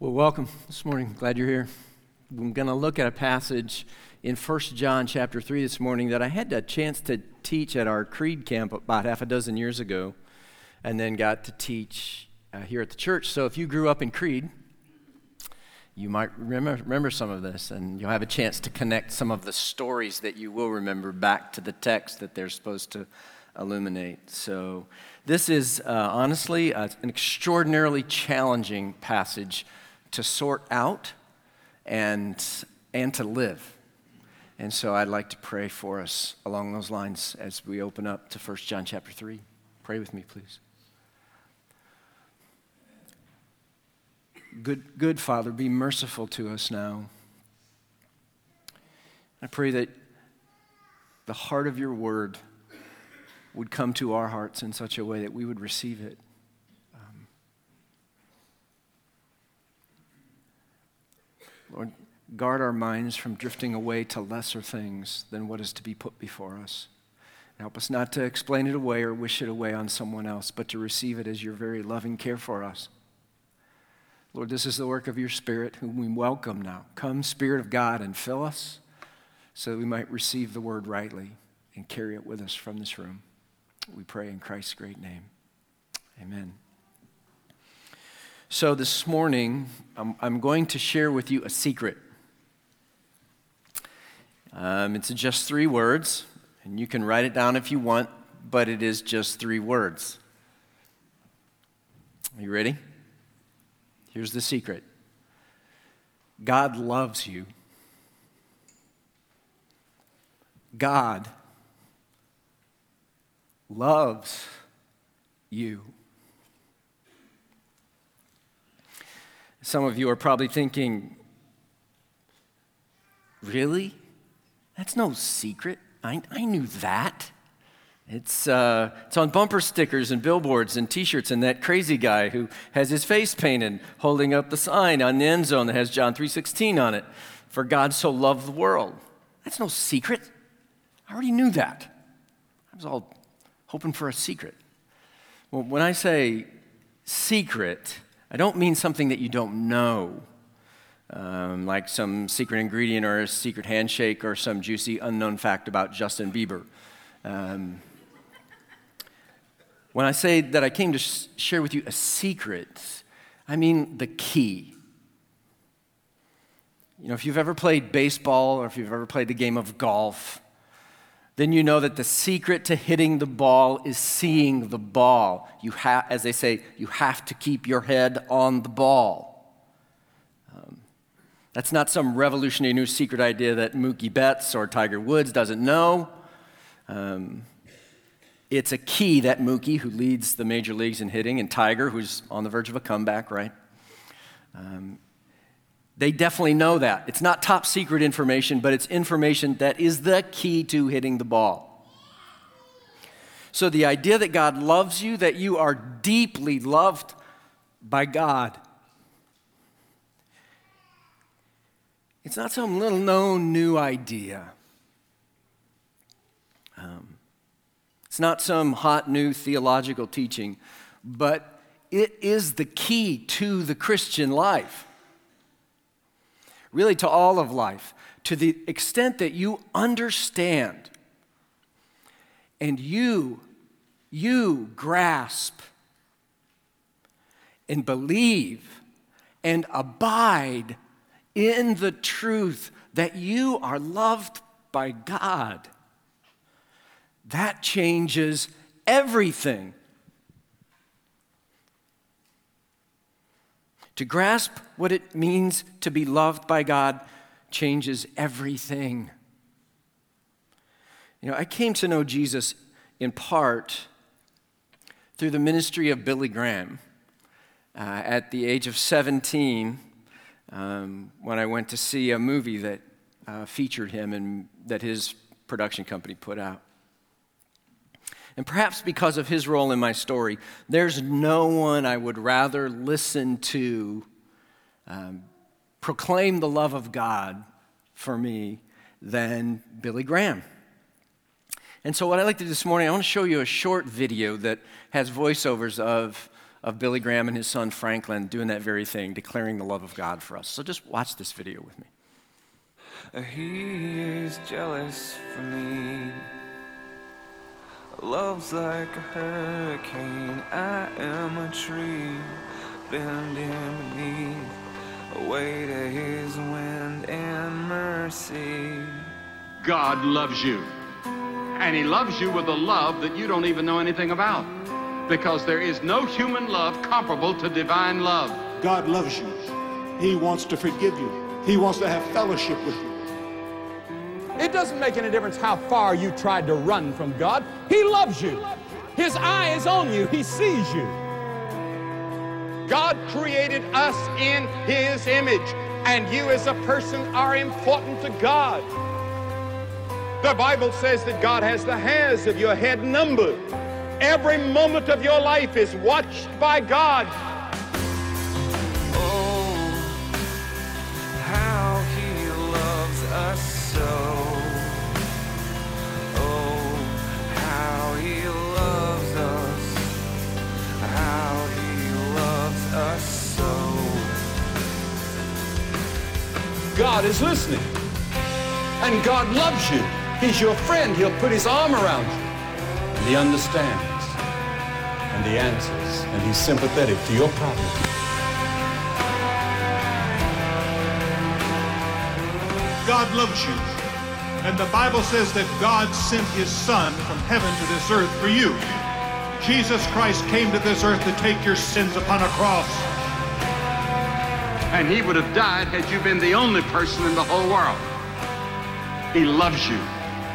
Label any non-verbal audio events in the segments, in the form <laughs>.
Well, welcome this morning. Glad you're here. I'm going to look at a passage in 1 John chapter 3 this morning that I had a chance to teach at our Creed camp about half a dozen years ago, and then got to teach uh, here at the church. So if you grew up in Creed, you might remember, remember some of this, and you'll have a chance to connect some of the stories that you will remember back to the text that they're supposed to illuminate. So, this is uh, honestly uh, an extraordinarily challenging passage to sort out and, and to live. And so I'd like to pray for us along those lines as we open up to 1 John chapter 3. Pray with me, please. Good, good Father, be merciful to us now. I pray that the heart of your word would come to our hearts in such a way that we would receive it. Lord, guard our minds from drifting away to lesser things than what is to be put before us. Help us not to explain it away or wish it away on someone else, but to receive it as your very loving care for us. Lord, this is the work of your Spirit, whom we welcome now. Come, Spirit of God, and fill us so that we might receive the word rightly and carry it with us from this room. We pray in Christ's great name. Amen. So, this morning, I'm, I'm going to share with you a secret. Um, it's just three words, and you can write it down if you want, but it is just three words. Are you ready? Here's the secret God loves you. God loves you. Some of you are probably thinking, really? That's no secret. I, I knew that. It's, uh, it's on bumper stickers and billboards and t shirts, and that crazy guy who has his face painted holding up the sign on the end zone that has John 3.16 on it. For God so loved the world. That's no secret. I already knew that. I was all hoping for a secret. Well, when I say secret, I don't mean something that you don't know, um, like some secret ingredient or a secret handshake or some juicy unknown fact about Justin Bieber. Um, when I say that I came to sh- share with you a secret, I mean the key. You know, if you've ever played baseball or if you've ever played the game of golf, then you know that the secret to hitting the ball is seeing the ball. You have, as they say, you have to keep your head on the ball. Um, that's not some revolutionary new secret idea that Mookie Betts or Tiger Woods doesn't know. Um, it's a key that Mookie, who leads the major leagues in hitting, and Tiger, who's on the verge of a comeback, right? Um, they definitely know that. It's not top secret information, but it's information that is the key to hitting the ball. So, the idea that God loves you, that you are deeply loved by God, it's not some little known new idea. Um, it's not some hot new theological teaching, but it is the key to the Christian life really to all of life, to the extent that you understand and you, you grasp and believe and abide in the truth that you are loved by God. That changes everything To grasp what it means to be loved by God changes everything. You know, I came to know Jesus in part through the ministry of Billy Graham. Uh, at the age of 17, um, when I went to see a movie that uh, featured him and that his production company put out. And perhaps because of his role in my story, there's no one I would rather listen to um, proclaim the love of God for me than Billy Graham. And so, what I'd like to do this morning, I want to show you a short video that has voiceovers of of Billy Graham and his son Franklin doing that very thing, declaring the love of God for us. So just watch this video with me. He is jealous for me. Love's like a hurricane. I am a tree bending beneath a weight of his wind and mercy. God loves you. And he loves you with a love that you don't even know anything about. Because there is no human love comparable to divine love. God loves you. He wants to forgive you. He wants to have fellowship with you. It doesn't make any difference how far you tried to run from God. He loves you. His eye is on you. He sees you. God created us in His image, and you as a person are important to God. The Bible says that God has the hairs of your head numbered. Every moment of your life is watched by God. God is listening. And God loves you. He's your friend. He'll put his arm around you. And he understands. And he answers. And he's sympathetic to your problem. God loves you. And the Bible says that God sent his son from heaven to this earth for you. Jesus Christ came to this earth to take your sins upon a cross. And he would have died had you been the only person in the whole world. He loves you.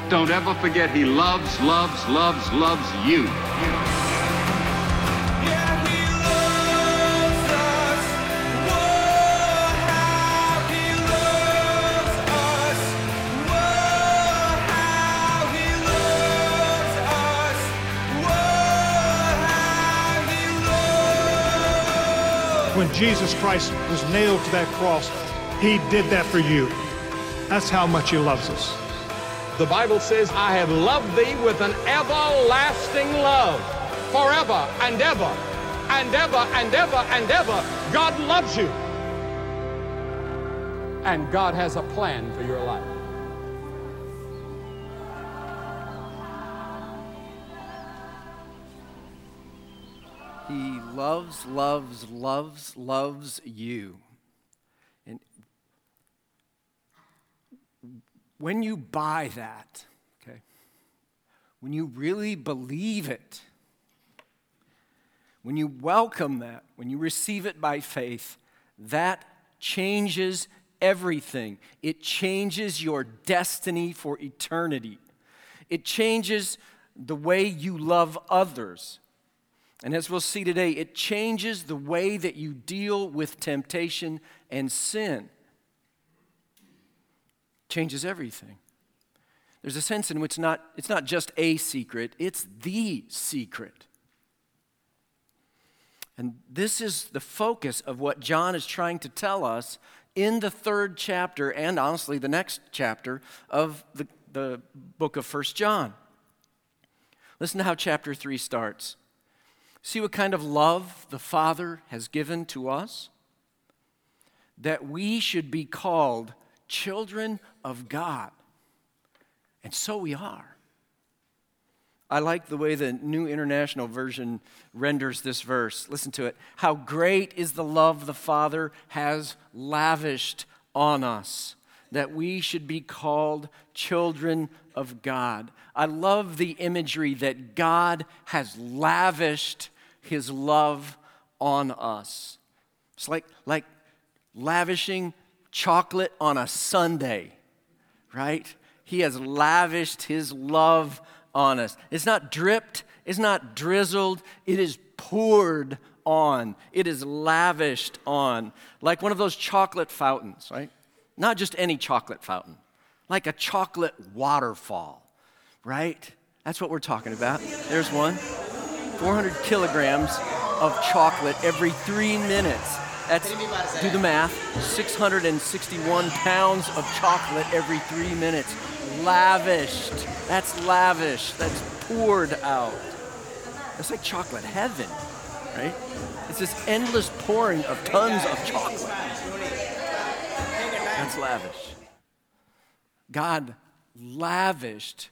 Don't ever forget he loves, loves, loves, loves you. Jesus Christ was nailed to that cross, he did that for you. That's how much he loves us. The Bible says, I have loved thee with an everlasting love. Forever and ever and ever and ever and ever. God loves you. And God has a plan for your life. Loves, loves, loves, loves you. And when you buy that, okay, when you really believe it, when you welcome that, when you receive it by faith, that changes everything. It changes your destiny for eternity. It changes the way you love others. And as we'll see today, it changes the way that you deal with temptation and sin. Changes everything. There's a sense in which not, it's not just a secret, it's the secret. And this is the focus of what John is trying to tell us in the third chapter and honestly the next chapter of the, the book of First John. Listen to how chapter 3 starts. See what kind of love the Father has given to us? That we should be called children of God. And so we are. I like the way the New International Version renders this verse. Listen to it. How great is the love the Father has lavished on us, that we should be called children of God. I love the imagery that God has lavished his love on us. It's like, like lavishing chocolate on a sundae, right? He has lavished his love on us. It's not dripped, it's not drizzled, it is poured on. It is lavished on. Like one of those chocolate fountains, right? Not just any chocolate fountain, like a chocolate waterfall, right? That's what we're talking about. There's one. 400 kilograms of chocolate every three minutes. That's, do the math, 661 pounds of chocolate every three minutes. Lavished. That's lavish. That's poured out. That's like chocolate heaven. right? It's this endless pouring of tons of chocolate. That's lavish. God lavished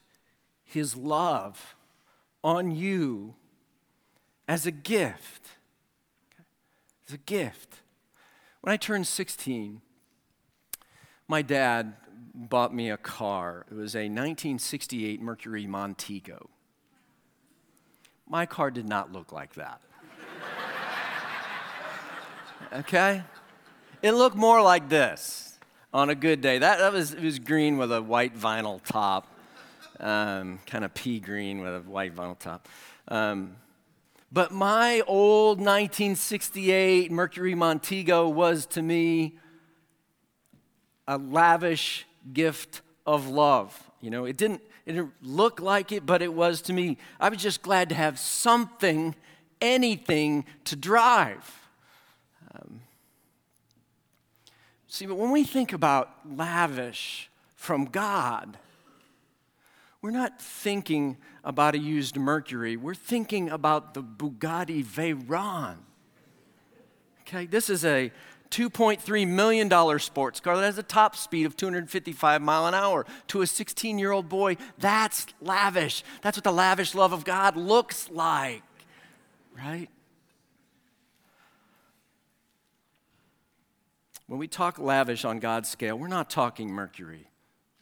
his love on you as a gift. Okay? As a gift. When I turned 16, my dad bought me a car. It was a 1968 Mercury Montego. My car did not look like that. <laughs> okay? It looked more like this on a good day. That, that was, it was green with a white vinyl top, um, kind of pea green with a white vinyl top. Um, but my old 1968 Mercury Montego was to me a lavish gift of love. You know, it didn't, it didn't look like it, but it was to me. I was just glad to have something, anything to drive. Um, see, but when we think about lavish from God, we're not thinking about a used Mercury, we're thinking about the Bugatti Veyron. Okay, this is a $2.3 million sports car that has a top speed of 255 mile an hour to a 16 year old boy. That's lavish. That's what the lavish love of God looks like, right? When we talk lavish on God's scale, we're not talking Mercury,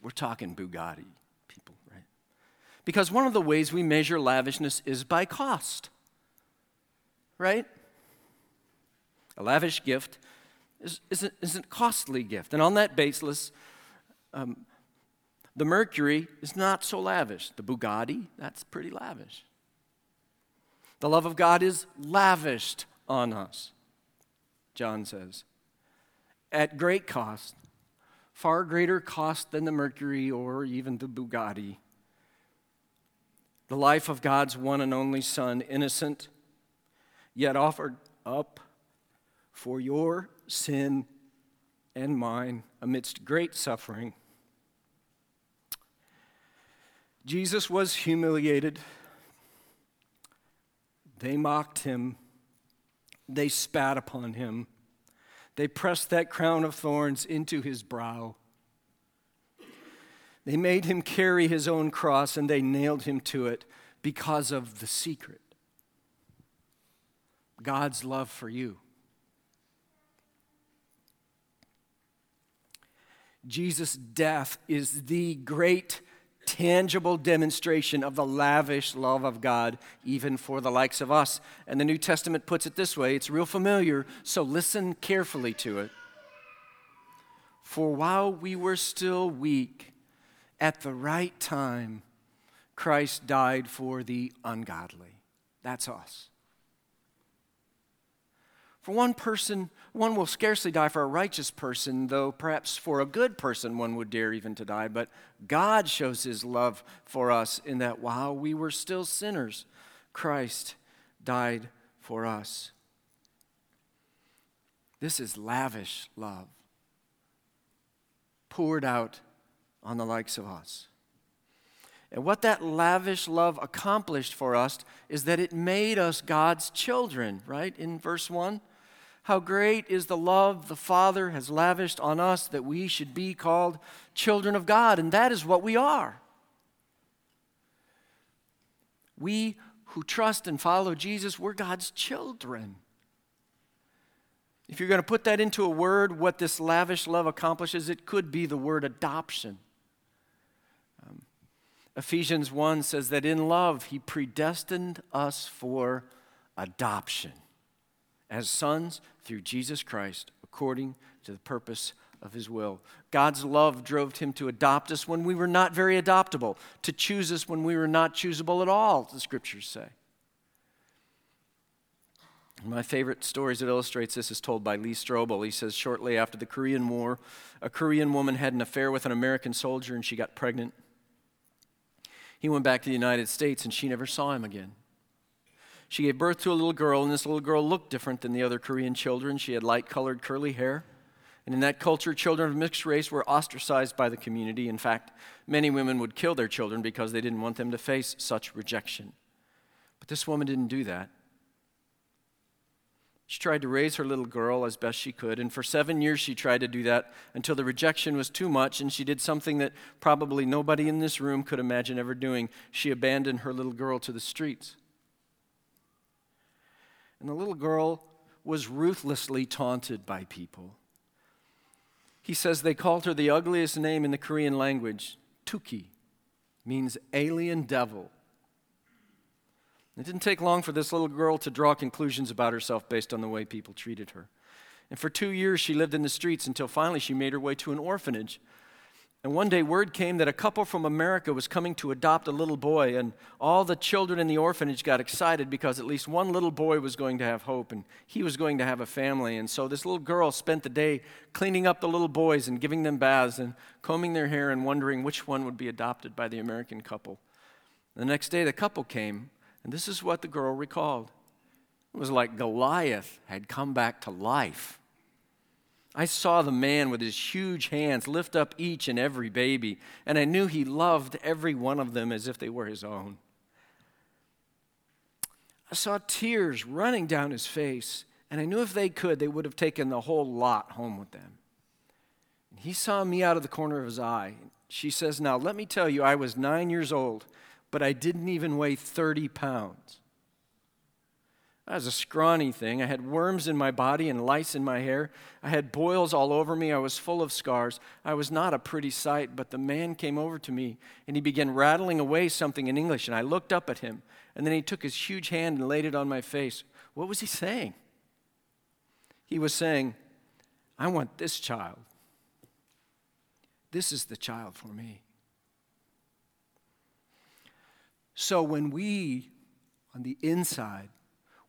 we're talking Bugatti because one of the ways we measure lavishness is by cost, right? A lavish gift is, is, a, is a costly gift. And on that basis, um, the Mercury is not so lavish. The Bugatti, that's pretty lavish. The love of God is lavished on us, John says, at great cost, far greater cost than the Mercury or even the Bugatti the life of God's one and only Son, innocent, yet offered up for your sin and mine amidst great suffering. Jesus was humiliated. They mocked him. They spat upon him. They pressed that crown of thorns into his brow. They made him carry his own cross and they nailed him to it because of the secret God's love for you. Jesus' death is the great tangible demonstration of the lavish love of God, even for the likes of us. And the New Testament puts it this way it's real familiar, so listen carefully to it. For while we were still weak, at the right time, Christ died for the ungodly. That's us. For one person, one will scarcely die for a righteous person, though perhaps for a good person one would dare even to die. But God shows his love for us in that while we were still sinners, Christ died for us. This is lavish love, poured out on the likes of us. And what that lavish love accomplished for us is that it made us God's children, right? In verse 1. How great is the love the Father has lavished on us that we should be called children of God. And that is what we are. We who trust and follow Jesus, we're God's children. If you're going to put that into a word, what this lavish love accomplishes, it could be the word adoption. Ephesians 1 says that in love, he predestined us for adoption as sons through Jesus Christ according to the purpose of his will. God's love drove him to adopt us when we were not very adoptable, to choose us when we were not choosable at all, the scriptures say. My favorite stories that illustrates this is told by Lee Strobel. He says shortly after the Korean War, a Korean woman had an affair with an American soldier and she got pregnant. He went back to the United States and she never saw him again. She gave birth to a little girl, and this little girl looked different than the other Korean children. She had light colored curly hair. And in that culture, children of mixed race were ostracized by the community. In fact, many women would kill their children because they didn't want them to face such rejection. But this woman didn't do that. She tried to raise her little girl as best she could, and for seven years she tried to do that until the rejection was too much, and she did something that probably nobody in this room could imagine ever doing. She abandoned her little girl to the streets. And the little girl was ruthlessly taunted by people. He says they called her the ugliest name in the Korean language, Tuki, means alien devil. It didn't take long for this little girl to draw conclusions about herself based on the way people treated her. And for two years, she lived in the streets until finally she made her way to an orphanage. And one day, word came that a couple from America was coming to adopt a little boy, and all the children in the orphanage got excited because at least one little boy was going to have hope, and he was going to have a family. And so this little girl spent the day cleaning up the little boys and giving them baths and combing their hair and wondering which one would be adopted by the American couple. The next day, the couple came, and this is what the girl recalled it was like Goliath had come back to life. I saw the man with his huge hands lift up each and every baby, and I knew he loved every one of them as if they were his own. I saw tears running down his face, and I knew if they could, they would have taken the whole lot home with them. He saw me out of the corner of his eye. She says, Now, let me tell you, I was nine years old but I didn't even weigh 30 pounds. I was a scrawny thing. I had worms in my body and lice in my hair. I had boils all over me. I was full of scars. I was not a pretty sight, but the man came over to me and he began rattling away something in English. And I looked up at him. And then he took his huge hand and laid it on my face. What was he saying? He was saying, I want this child. This is the child for me. So when we, on the inside,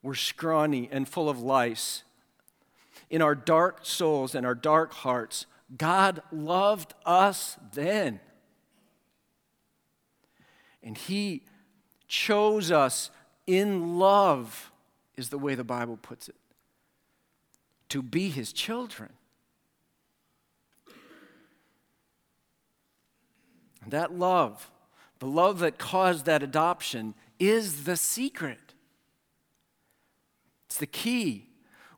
were scrawny and full of lice, in our dark souls and our dark hearts, God loved us then. And He chose us in love, is the way the Bible puts it, to be His children. And that love the love that caused that adoption is the secret. It's the key.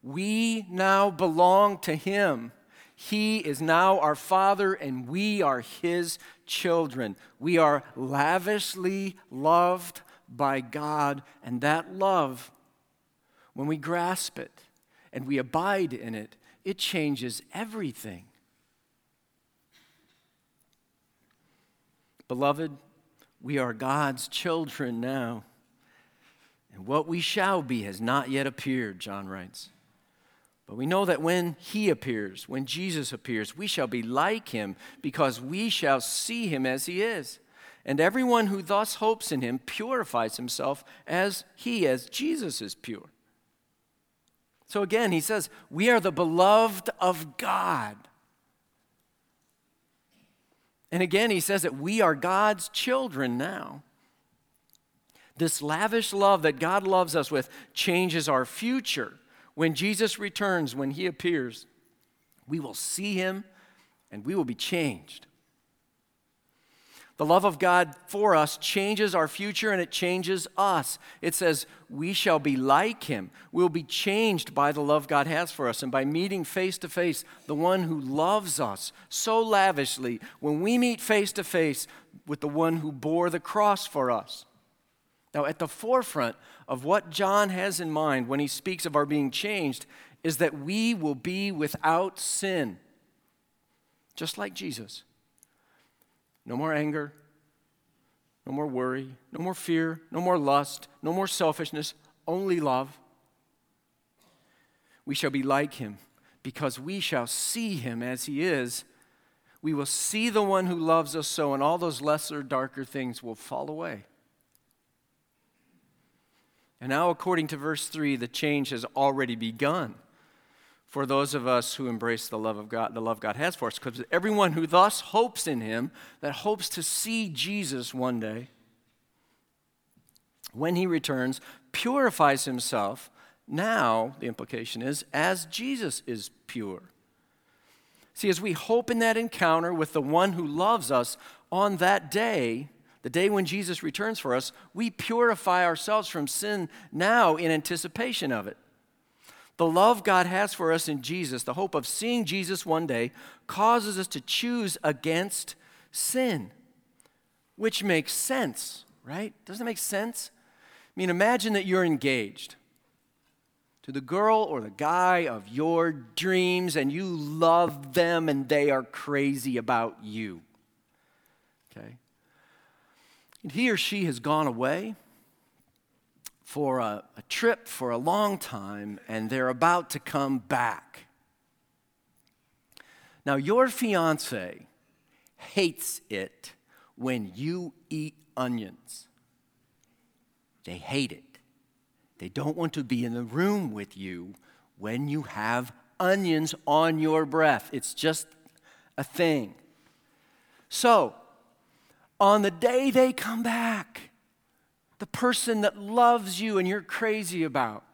We now belong to Him. He is now our Father, and we are His children. We are lavishly loved by God, and that love, when we grasp it and we abide in it, it changes everything. Beloved, we are God's children now. And what we shall be has not yet appeared, John writes. But we know that when he appears, when Jesus appears, we shall be like him because we shall see him as he is. And everyone who thus hopes in him purifies himself as he, as Jesus, is pure. So again, he says, We are the beloved of God. And again, he says that we are God's children now. This lavish love that God loves us with changes our future. When Jesus returns, when he appears, we will see him and we will be changed. The love of God for us changes our future and it changes us. It says, We shall be like him. We'll be changed by the love God has for us and by meeting face to face the one who loves us so lavishly. When we meet face to face with the one who bore the cross for us. Now, at the forefront of what John has in mind when he speaks of our being changed is that we will be without sin, just like Jesus. No more anger, no more worry, no more fear, no more lust, no more selfishness, only love. We shall be like him because we shall see him as he is. We will see the one who loves us so, and all those lesser, darker things will fall away. And now, according to verse 3, the change has already begun for those of us who embrace the love of God, the love God has for us. Because everyone who thus hopes in Him, that hopes to see Jesus one day, when He returns, purifies Himself. Now, the implication is, as Jesus is pure. See, as we hope in that encounter with the one who loves us on that day, the day when Jesus returns for us, we purify ourselves from sin now in anticipation of it. The love God has for us in Jesus, the hope of seeing Jesus one day, causes us to choose against sin, which makes sense, right? Doesn't it make sense? I mean, imagine that you're engaged to the girl or the guy of your dreams and you love them and they are crazy about you. Okay? And he or she has gone away for a, a, trip for a long time and they're about to come back. Now, your fiance hates it when you eat onions. They hate it. They don't want to be in the room with you when you have onions on your breath. It's just a thing. So, on the day they come back, the person that loves you and you're crazy about,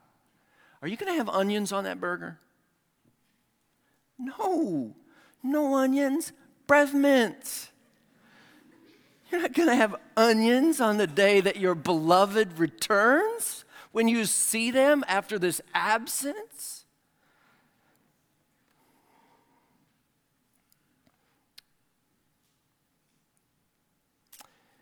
are you going to have onions on that burger? No, no onions, breath mints. You're not going to have onions on the day that your beloved returns when you see them after this absence?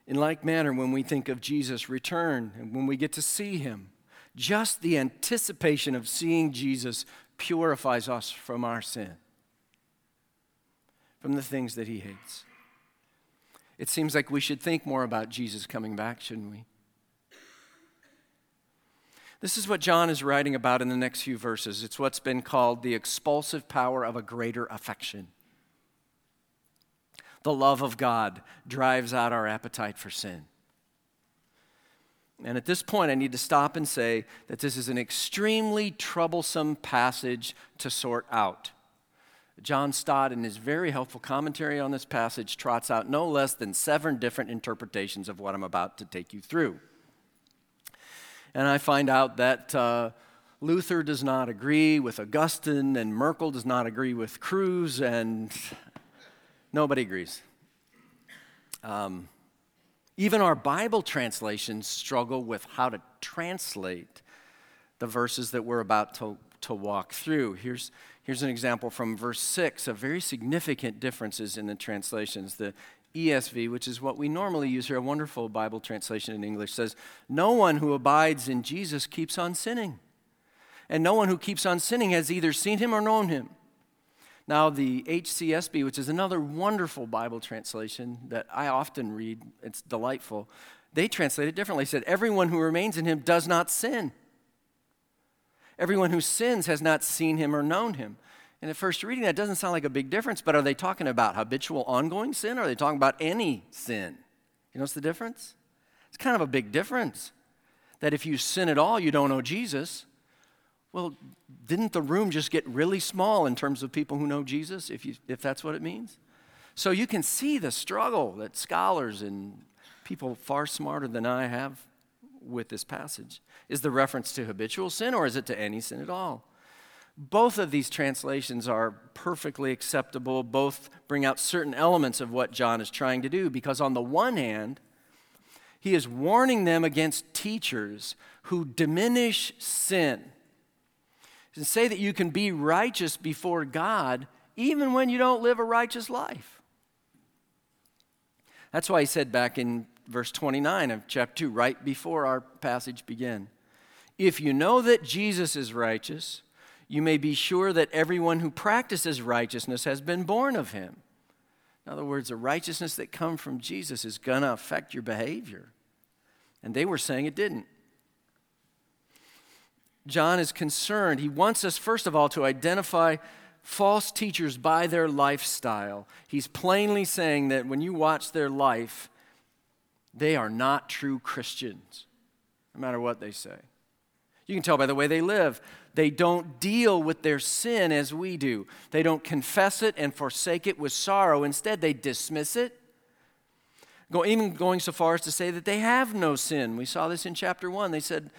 In like manner, when we think of Jesus' return and when we get to see him, just the anticipation of seeing Jesus purifies us from our sin, from the things that he hates. It seems like we should think more about Jesus coming back, shouldn't we? This is what John is writing about in the next few verses. It's what's been called the expulsive power of a greater affection. The love of God drives out our appetite for sin. And at this point, I need to stop and say that this is an extremely troublesome passage to sort out. John Stott, in his very helpful commentary on this passage, trots out no less than seven different interpretations of what I'm about to take you through. And I find out that uh, Luther does not agree with Augustine, and Merkel does not agree with Kruse, and nobody agrees. Um, even our Bible translations struggle with how to translate the verses that we're about to, to walk through. Here's, here's an example from verse 6 of very significant differences in the translations. The ESV, which is what we normally use here, a wonderful Bible translation in English, says, No one who abides in Jesus keeps on sinning. And no one who keeps on sinning has either seen him or known him. Now, the HCSB, which is another wonderful Bible translation that I often read, it's delightful, they translate it differently. They said, Everyone who remains in him does not sin. Everyone who sins has not seen him or known him. And at first reading, that doesn't sound like a big difference, but are they talking about habitual ongoing sin or are they talking about any sin? You notice the difference? It's kind of a big difference. That if you sin at all, you don't know Jesus. Well, didn't the room just get really small in terms of people who know Jesus, if, you, if that's what it means? So you can see the struggle that scholars and people far smarter than I have with this passage. Is the reference to habitual sin or is it to any sin at all? Both of these translations are perfectly acceptable. Both bring out certain elements of what John is trying to do because, on the one hand, he is warning them against teachers who diminish sin and say that you can be righteous before God even when you don't live a righteous life. That's why he said back in verse 29 of chapter 2, right before our passage began, if you know that Jesus is righteous, you may be sure that everyone who practices righteousness has been born of him. In other words, the righteousness that comes from Jesus is going to affect your behavior. And they were saying it didn't. John is concerned. He wants us, first of all, to identify false teachers by their lifestyle. He's plainly saying that when you watch their life, they are not true Christians, no matter what they say. You can tell by the way they live. They don't deal with their sin as we do. They don't confess it and forsake it with sorrow. Instead, they dismiss it. Even going so far as to say that they have no sin. We saw this in chapter 1. They said,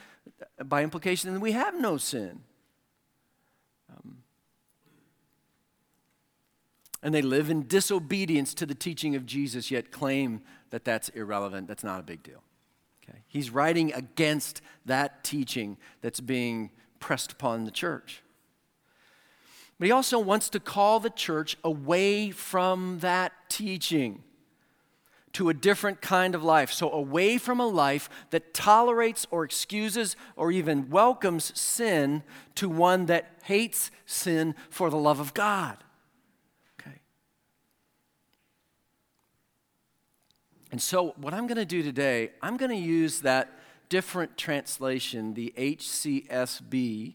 by implication, that we have no sin. Um, and they live in disobedience to the teaching of Jesus, yet claim that that's irrelevant. That's not a big deal. Okay? He's writing against that teaching that's being pressed upon the church. But he also wants to call the church away from that teaching to a different kind of life. So, away from a life that tolerates or excuses or even welcomes sin to one that hates sin for the love of God. Okay. And so, what I'm going to do today, I'm going to use that different translation, the HCSB,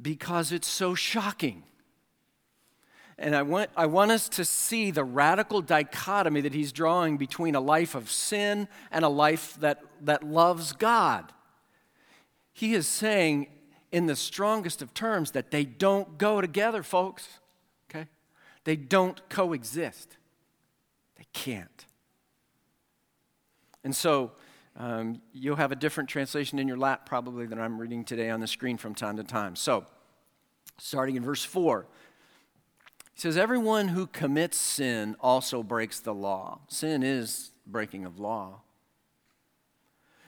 because it's so shocking. And I want, I want us to see the radical dichotomy that he's drawing between a life of sin and a life that, that loves God. He is saying, in the strongest of terms, that they don't go together, folks. Okay? They don't coexist. They can't. And so, um, you'll have a different translation in your lap probably than I'm reading today on the screen from time to time. So, starting in verse 4, he says, Everyone who commits sin also breaks the law. Sin is breaking of law.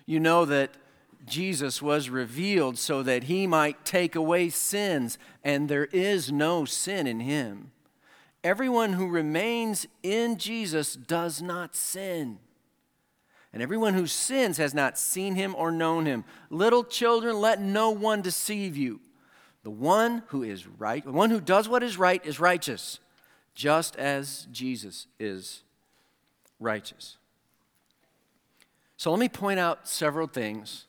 You know that Jesus was revealed so that he might take away sins, and there is no sin in him. Everyone who remains in Jesus does not sin. And everyone who sins has not seen him or known him. Little children, let no one deceive you. The one who is right, the one who does what is right is righteous, just as Jesus is righteous. So let me point out several things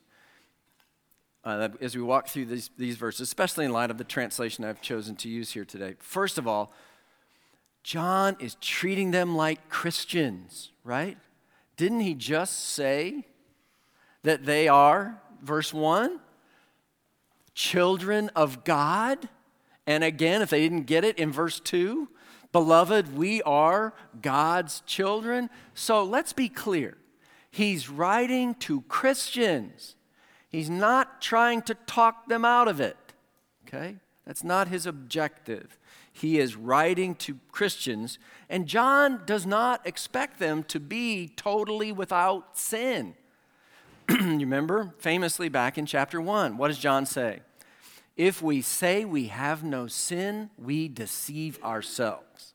uh, as we walk through these, these verses, especially in light of the translation I've chosen to use here today. First of all, John is treating them like Christians, right? Didn't he just say that they are, verse 1, children of God. And again, if they didn't get it in verse 2, beloved, we are God's children. So let's be clear. He's writing to Christians. He's not trying to talk them out of it. Okay? That's not his objective. He is writing to Christians, and John does not expect them to be totally without sin. <clears throat> you remember famously back in chapter 1, what does John say? If we say we have no sin, we deceive ourselves.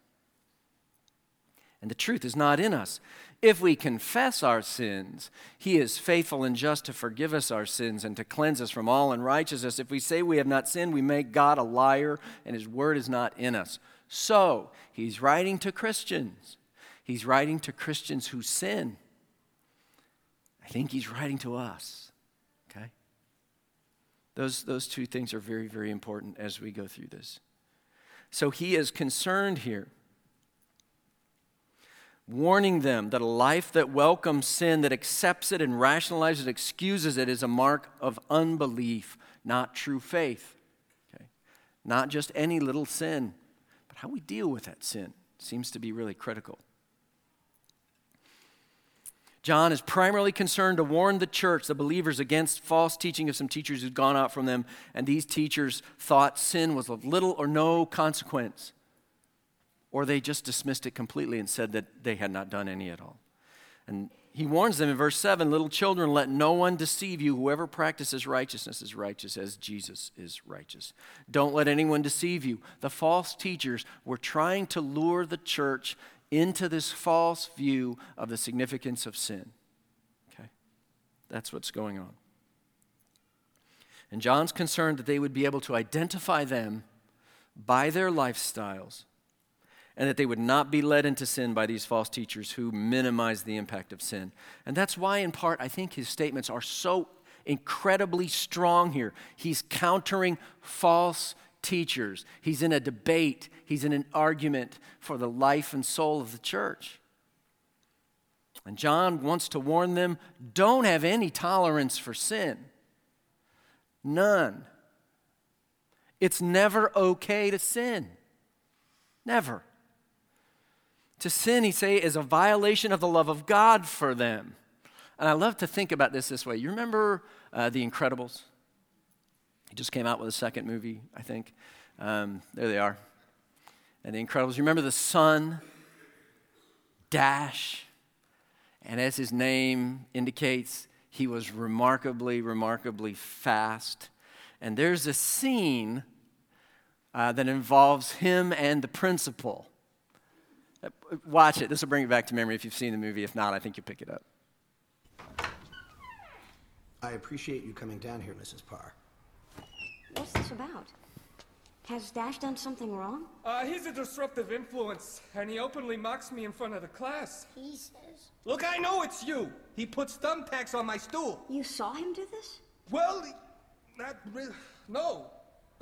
And the truth is not in us. If we confess our sins, he is faithful and just to forgive us our sins and to cleanse us from all unrighteousness. If we say we have not sinned, we make God a liar and his word is not in us. So, he's writing to Christians. He's writing to Christians who sin. I think he's writing to us. Okay? Those, those two things are very, very important as we go through this. So he is concerned here, warning them that a life that welcomes sin, that accepts it and rationalizes, it, excuses it, is a mark of unbelief, not true faith. Okay? Not just any little sin, but how we deal with that sin seems to be really critical. John is primarily concerned to warn the church, the believers, against false teaching of some teachers who'd gone out from them, and these teachers thought sin was of little or no consequence. Or they just dismissed it completely and said that they had not done any at all. And he warns them in verse 7 Little children, let no one deceive you. Whoever practices righteousness is righteous as Jesus is righteous. Don't let anyone deceive you. The false teachers were trying to lure the church into this false view of the significance of sin. Okay? That's what's going on. And John's concerned that they would be able to identify them by their lifestyles and that they would not be led into sin by these false teachers who minimize the impact of sin. And that's why, in part, I think his statements are so incredibly strong here. He's countering false teachers. He's in a debate, he's in an argument for the life and soul of the church. And John wants to warn them don't have any tolerance for sin. None. It's never okay to sin. Never. To sin, he say, is a violation of the love of God for them. And I love to think about this this way. You remember uh, The Incredibles? He just came out with a second movie, I think. Um, there they are. And The Incredibles. You remember the son, Dash? And as his name indicates, he was remarkably, remarkably fast. And there's a scene uh, that involves him and the principal. Uh, watch it. This will bring it back to memory if you've seen the movie. If not, I think you'll pick it up. I appreciate you coming down here, Mrs. Parr. What's this about? Has Dash done something wrong? Uh, he's a disruptive influence, and he openly mocks me in front of the class. He says. Look, I know it's you. He puts thumbtacks on my stool. You saw him do this? Well, not really. No,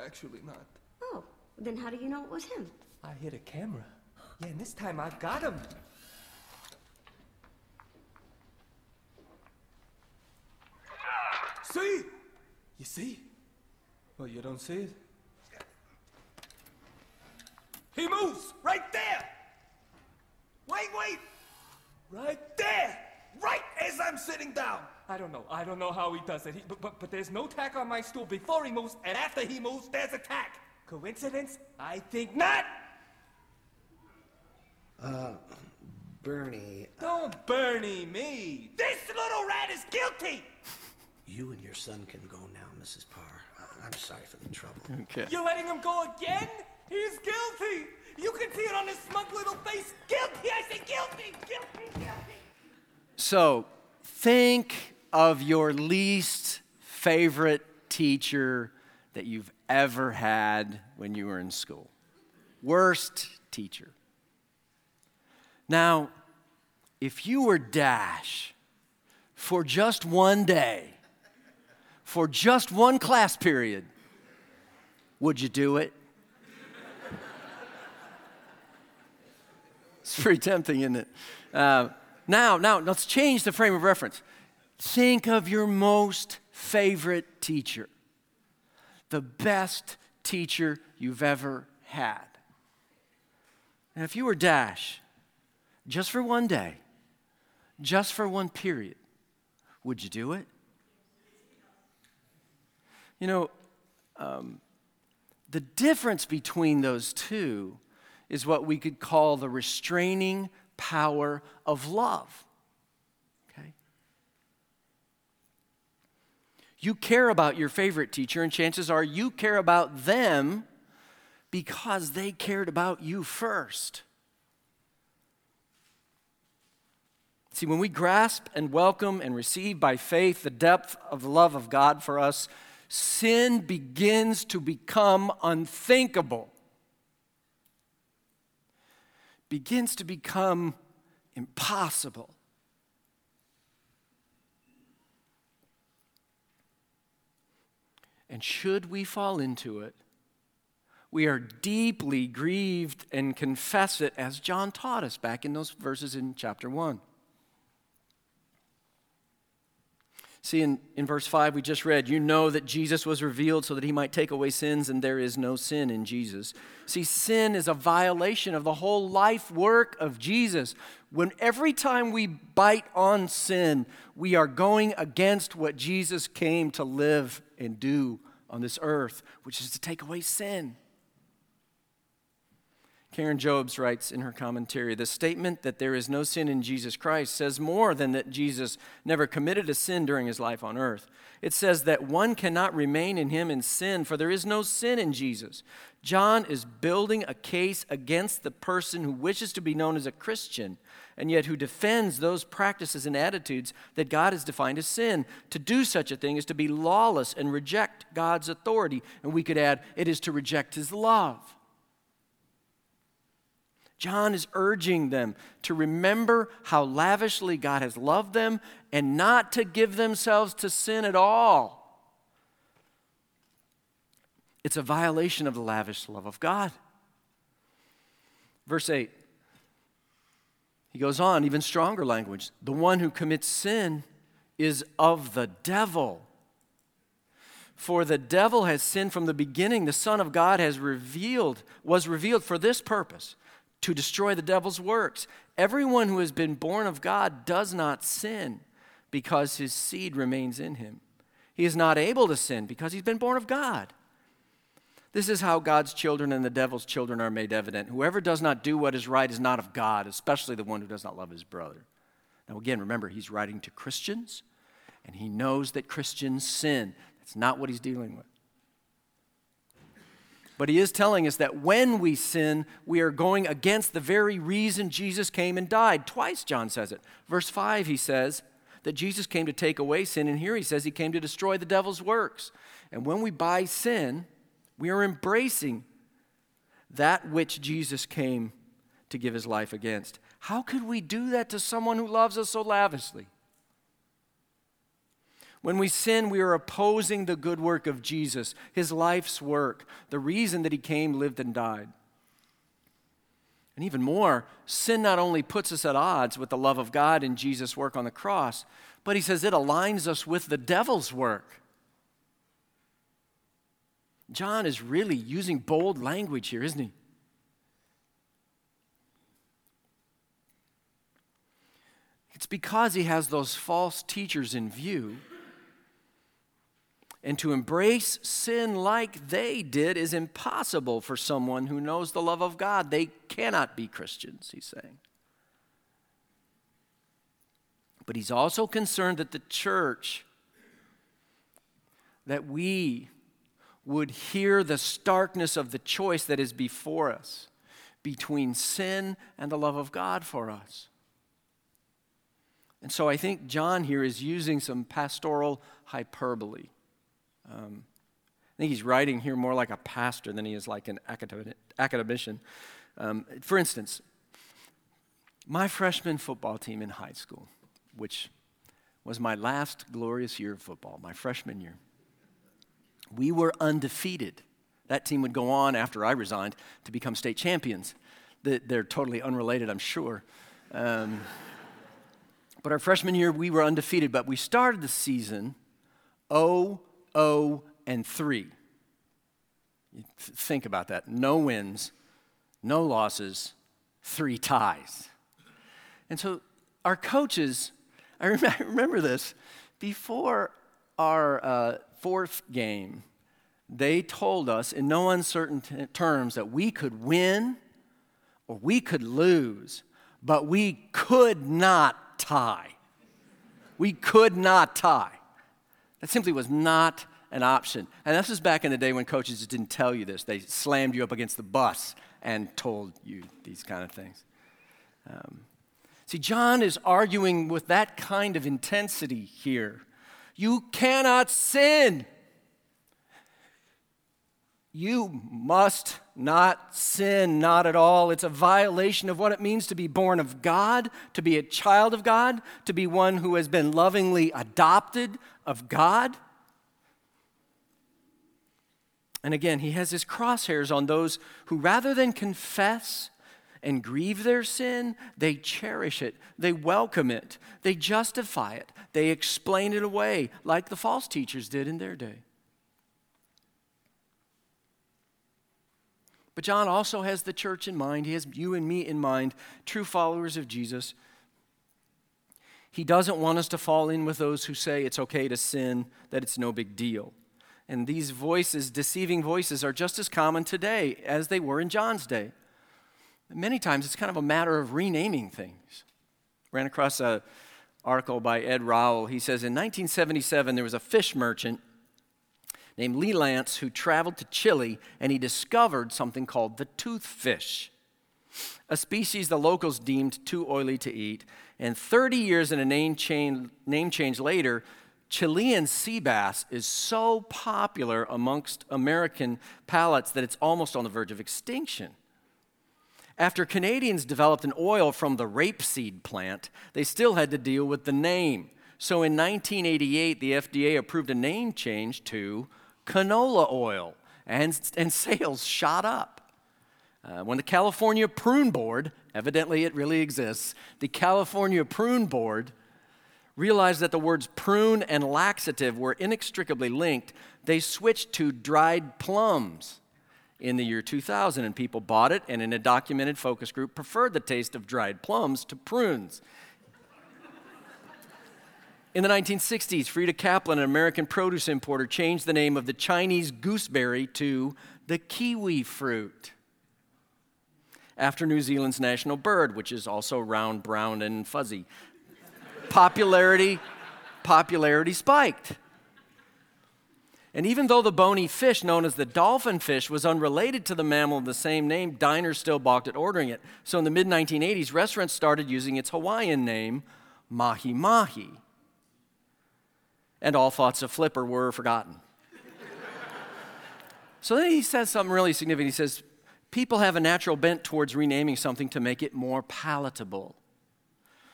actually not. Oh, then how do you know it was him? I hit a camera. Yeah, and this time I've got him. See? You see? Well, you don't see it? He moves! Right there! Wait, wait! Right there! Right as I'm sitting down! I don't know. I don't know how he does it. He, but, but, but there's no tack on my stool before he moves, and after he moves, there's a tack. Coincidence? I think not! Uh, Bernie, Don't Bernie me! This little rat is guilty! you and your son can go now, Mrs. Parr. I- I'm sorry for the trouble. Okay. You're letting him go again? He's guilty! You can see it on his smug little face. Guilty! I say guilty! Guilty! Guilty! So think of your least favorite teacher that you've ever had when you were in school. Worst teacher. Now, if you were Dash for just one day, for just one class period, would you do it? It's pretty tempting, isn't it? Uh, now, now, let's change the frame of reference. Think of your most favorite teacher, the best teacher you've ever had. And if you were Dash, just for one day, just for one period, would you do it? You know, um, the difference between those two is what we could call the restraining power of love. Okay? You care about your favorite teacher, and chances are you care about them because they cared about you first. See, when we grasp and welcome and receive by faith the depth of the love of God for us, sin begins to become unthinkable. Begins to become impossible. And should we fall into it, we are deeply grieved and confess it as John taught us back in those verses in chapter 1. See, in, in verse 5, we just read, You know that Jesus was revealed so that he might take away sins, and there is no sin in Jesus. See, sin is a violation of the whole life work of Jesus. When every time we bite on sin, we are going against what Jesus came to live and do on this earth, which is to take away sin. Karen Jobes writes in her commentary the statement that there is no sin in Jesus Christ says more than that Jesus never committed a sin during his life on earth. It says that one cannot remain in him in sin, for there is no sin in Jesus. John is building a case against the person who wishes to be known as a Christian and yet who defends those practices and attitudes that God has defined as sin. To do such a thing is to be lawless and reject God's authority. And we could add, it is to reject his love. John is urging them to remember how lavishly God has loved them and not to give themselves to sin at all. It's a violation of the lavish love of God. Verse 8, he goes on, even stronger language. The one who commits sin is of the devil. For the devil has sinned from the beginning. The Son of God has revealed, was revealed for this purpose to destroy the devil's works. Everyone who has been born of God does not sin because his seed remains in him. He is not able to sin because he's been born of God. This is how God's children and the devil's children are made evident. Whoever does not do what is right is not of God, especially the one who does not love his brother. Now, again, remember, he's writing to Christians, and he knows that Christians sin. That's not what he's dealing with. But he is telling us that when we sin, we are going against the very reason Jesus came and died. Twice John says it. Verse 5, he says that Jesus came to take away sin, and here he says he came to destroy the devil's works. And when we buy sin, we are embracing that which Jesus came to give his life against. How could we do that to someone who loves us so lavishly? When we sin, we are opposing the good work of Jesus, his life's work, the reason that he came, lived, and died. And even more, sin not only puts us at odds with the love of God and Jesus' work on the cross, but he says it aligns us with the devil's work. John is really using bold language here, isn't he? It's because he has those false teachers in view and to embrace sin like they did is impossible for someone who knows the love of God. They cannot be Christians, he's saying. But he's also concerned that the church, that we would hear the starkness of the choice that is before us between sin and the love of God for us. And so I think John here is using some pastoral hyperbole. Um, I think he's writing here more like a pastor than he is like an academician. Um, for instance, my freshman football team in high school, which was my last glorious year of football, my freshman year, we were undefeated. That team would go on after I resigned to become state champions. They're totally unrelated, I'm sure. Um, but our freshman year, we were undefeated, but we started the season 0 0, and 3. Think about that. No wins, no losses, three ties. And so our coaches, <laughs> I remember this, before our uh, fourth game, they told us in no uncertain t- terms that we could win or we could lose, but we could not tie. We could not tie. That simply was not an option. And this was back in the day when coaches just didn't tell you this. They slammed you up against the bus and told you these kind of things. Um, see, John is arguing with that kind of intensity here. You cannot sin. You must not sin, not at all. It's a violation of what it means to be born of God, to be a child of God, to be one who has been lovingly adopted of God. And again, he has his crosshairs on those who, rather than confess and grieve their sin, they cherish it, they welcome it, they justify it, they explain it away, like the false teachers did in their day. But John also has the church in mind. He has you and me in mind, true followers of Jesus. He doesn't want us to fall in with those who say it's okay to sin, that it's no big deal. And these voices, deceiving voices, are just as common today as they were in John's day. Many times it's kind of a matter of renaming things. Ran across an article by Ed Rowell. He says in 1977 there was a fish merchant named Lee Lantz who traveled to Chile and he discovered something called the toothfish, a species the locals deemed too oily to eat. And 30 years and a name change, name change later, Chilean sea bass is so popular amongst American palates that it's almost on the verge of extinction. After Canadians developed an oil from the rapeseed plant, they still had to deal with the name. So in 1988, the FDA approved a name change to canola oil, and, and sales shot up. Uh, when the California Prune Board, evidently it really exists, the California Prune Board realized that the words prune and laxative were inextricably linked, they switched to dried plums in the year 2000, and people bought it, and in a documented focus group preferred the taste of dried plums to prunes. In the 1960s, Frieda Caplan, an American produce importer, changed the name of the Chinese gooseberry to the kiwi fruit after New Zealand's national bird, which is also round, brown, and fuzzy. popularity, popularity spiked. And even though the bony fish known as the dolphin fish was unrelated to the mammal of the same name, diners still balked at ordering it. So in the mid 1980s, restaurants started using its Hawaiian name, mahi mahi. And all thoughts of flipper were forgotten. so then he says something really significant. He says, People have a natural bent towards renaming something to make it more palatable.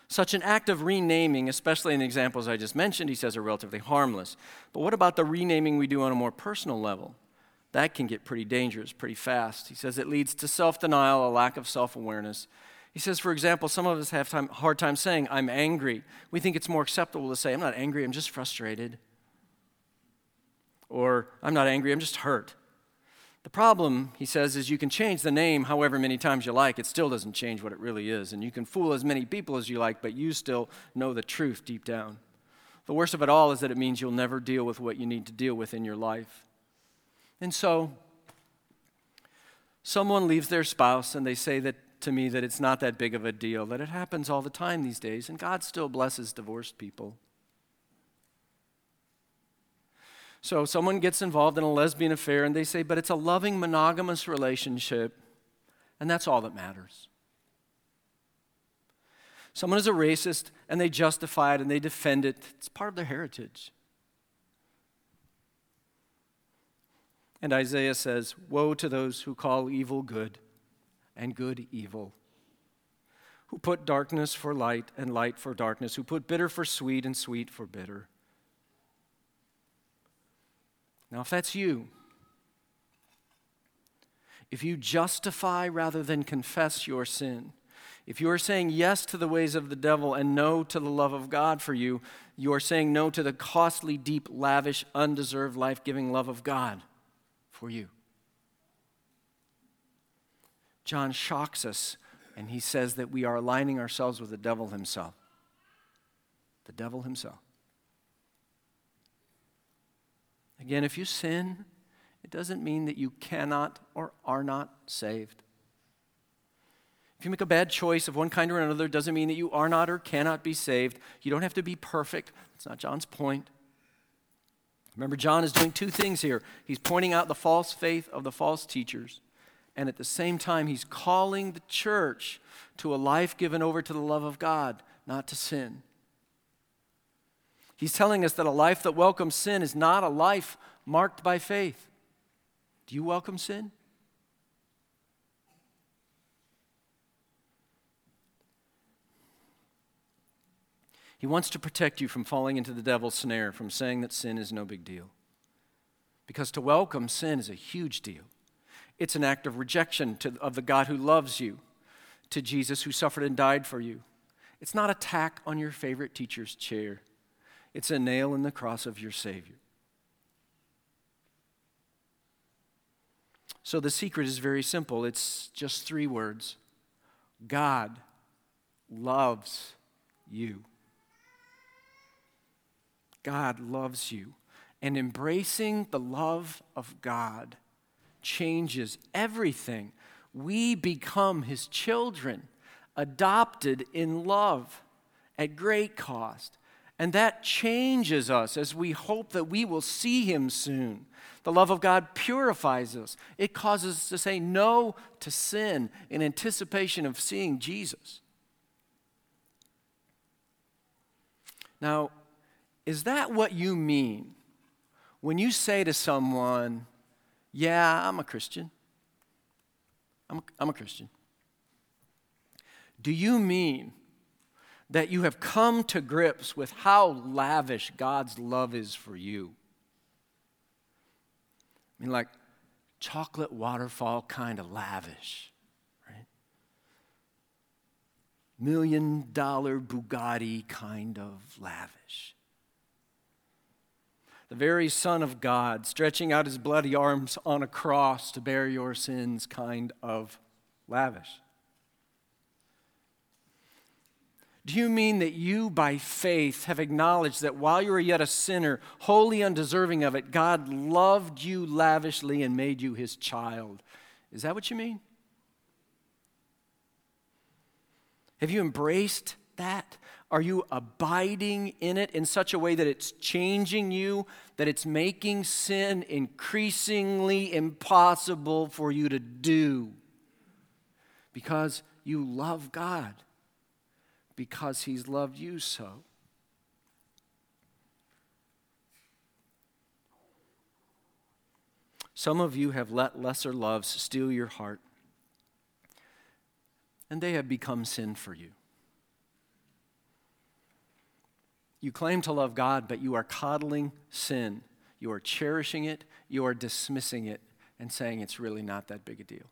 Such an act of renaming, especially in the examples I just mentioned, he says are relatively harmless. But what about the renaming we do on a more personal level? That can get pretty dangerous pretty fast. He says it leads to self denial, a lack of self awareness. He says, for example, some of us have a hard time saying, I'm angry. We think it's more acceptable to say, I'm not angry, I'm just frustrated. Or, I'm not angry, I'm just hurt. The problem, he says, is you can change the name however many times you like. It still doesn't change what it really is. And you can fool as many people as you like, but you still know the truth deep down. The worst of it all is that it means you'll never deal with what you need to deal with in your life. And so, someone leaves their spouse and they say that to me that it's not that big of a deal, that it happens all the time these days, and God still blesses divorced people. So someone gets involved in a lesbian affair and they say, but it's a loving, monogamous relationship, and that's all that matters. Someone is a racist and they justify it and they defend it. It's part of their heritage. And Isaiah says, Woe to those who call evil good and good evil, who put darkness for light and light for darkness, who put bitter for sweet and sweet for bitter. Now, if that's you, if you justify rather than confess your sin, if you are saying yes to the ways of the devil and no to the love of God for you, you are saying no to the costly, deep, lavish, undeserved, life giving love of God for you. John shocks us and he says that we are aligning ourselves with the devil himself. The devil himself. Again, if you sin, it doesn't mean that you cannot or are not saved. If you make a bad choice of one kind or another, it doesn't mean that you are not or cannot be saved. You don't have to be perfect. That's not John's point. Remember, John is doing two things here. He's pointing out the false faith of the false teachers, and at the same time, he's calling the church to a life given over to the love of God, not to sin. He's telling us that a life that welcomes sin is not a life marked by faith. Do you welcome sin? He wants to protect you from falling into the devil's snare, from saying that sin is no big deal. Because to welcome sin is a huge deal. It's an act of rejection to, of the God who loves you, to Jesus who suffered and died for you. It's not a tack on your favorite teacher's chair. It's a nail in the cross of your Savior. So the secret is very simple it's just three words God loves you. God loves you. And embracing the love of God changes everything. We become His children, adopted in love at great cost. And that changes us as we hope that we will see him soon. The love of God purifies us, it causes us to say no to sin in anticipation of seeing Jesus. Now, is that what you mean when you say to someone, Yeah, I'm a Christian? I'm a, I'm a Christian. Do you mean that you have come to grips with how lavish God's love is for you. I mean, like chocolate waterfall kind of lavish, right? Million dollar Bugatti kind of lavish. The very Son of God stretching out his bloody arms on a cross to bear your sins kind of lavish. Do you mean that you, by faith, have acknowledged that while you were yet a sinner, wholly undeserving of it, God loved you lavishly and made you his child? Is that what you mean? Have you embraced that? Are you abiding in it in such a way that it's changing you, that it's making sin increasingly impossible for you to do? Because you love God, because He's loved you so. Some of you have let lesser loves steal your heart, and they have become sin for you. You claim to love God, but you are coddling sin. You are cherishing it, you are dismissing it, and saying it's really not that big a deal.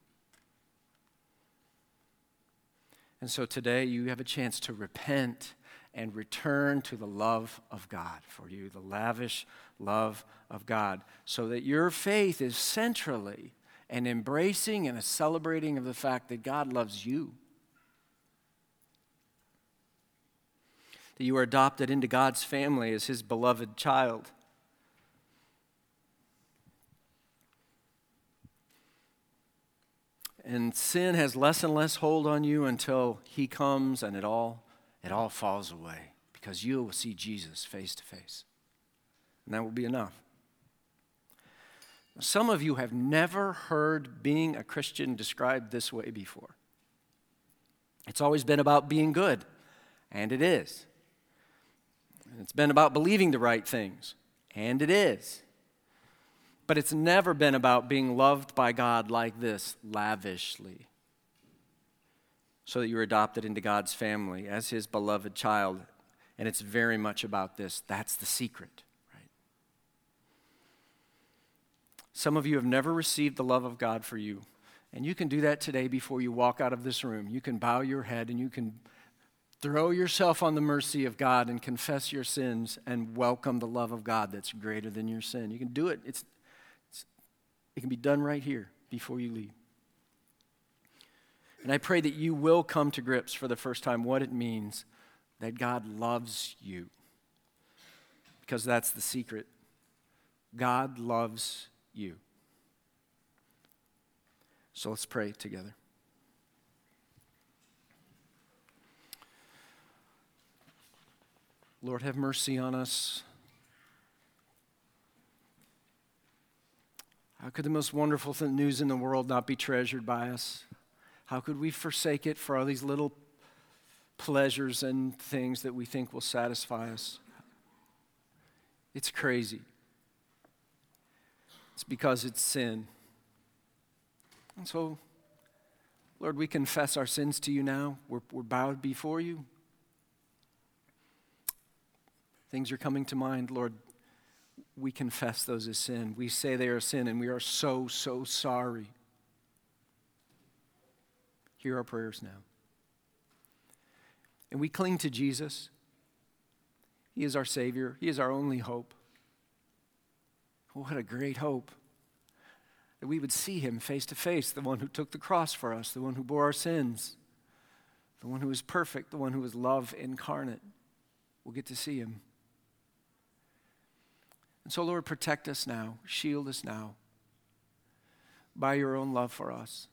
And so today you have a chance to repent and return to the love of God for you, the lavish love of God, so that your faith is centrally an embracing and a celebrating of the fact that God loves you. That you are adopted into God's family as his beloved child. And sin has less and less hold on you until he comes and it all it all falls away because you will see Jesus face to face. And that will be enough. Some of you have never heard being a Christian described this way before. It's always been about being good, and it is. And it's been about believing the right things, and it is. But it's never been about being loved by God like this, lavishly so that you're adopted into God's family as his beloved child. And it's very much about this. That's the secret, right? Some of you have never received the love of God for you. And you can do that today before you walk out of this room. You can bow your head and you can throw yourself on the mercy of God and confess your sins and welcome the love of God that's greater than your sin. You can do it. It's, it can be done right here before you leave. And I pray that you will come to grips for the first time what it means that God loves you. Because that's the secret. God loves you. So let's pray together. Lord, have mercy on us. How could the most wonderful news in the world not be treasured by us? How could we forsake it for all these little pleasures and things that we think will satisfy us? It's crazy. It's because it's sin. And so, Lord, we confess our sins to you now. We're, we're bowed before you. Things are coming to mind, Lord. We confess those as sin. We say they are sin, and we are so, so sorry. Hear our prayers now. And we cling to Jesus. He is our Savior, He is our only hope. Oh, what a great hope that we would see Him face to face, the one who took the cross for us, the one who bore our sins, the one who is perfect, the one who is love incarnate. We'll get to see Him. And so, Lord, protect us now, shield us now by your own love for us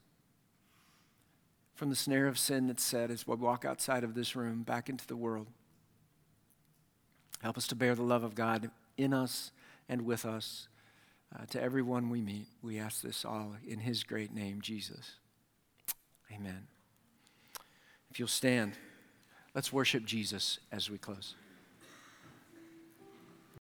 from the snare of sin that's set as we walk outside of this room back into the world. Help us to bear the love of God in us and with us uh, to everyone we meet. We ask this all in His great name, Jesus. Amen. If you'll stand, let's worship Jesus as we close.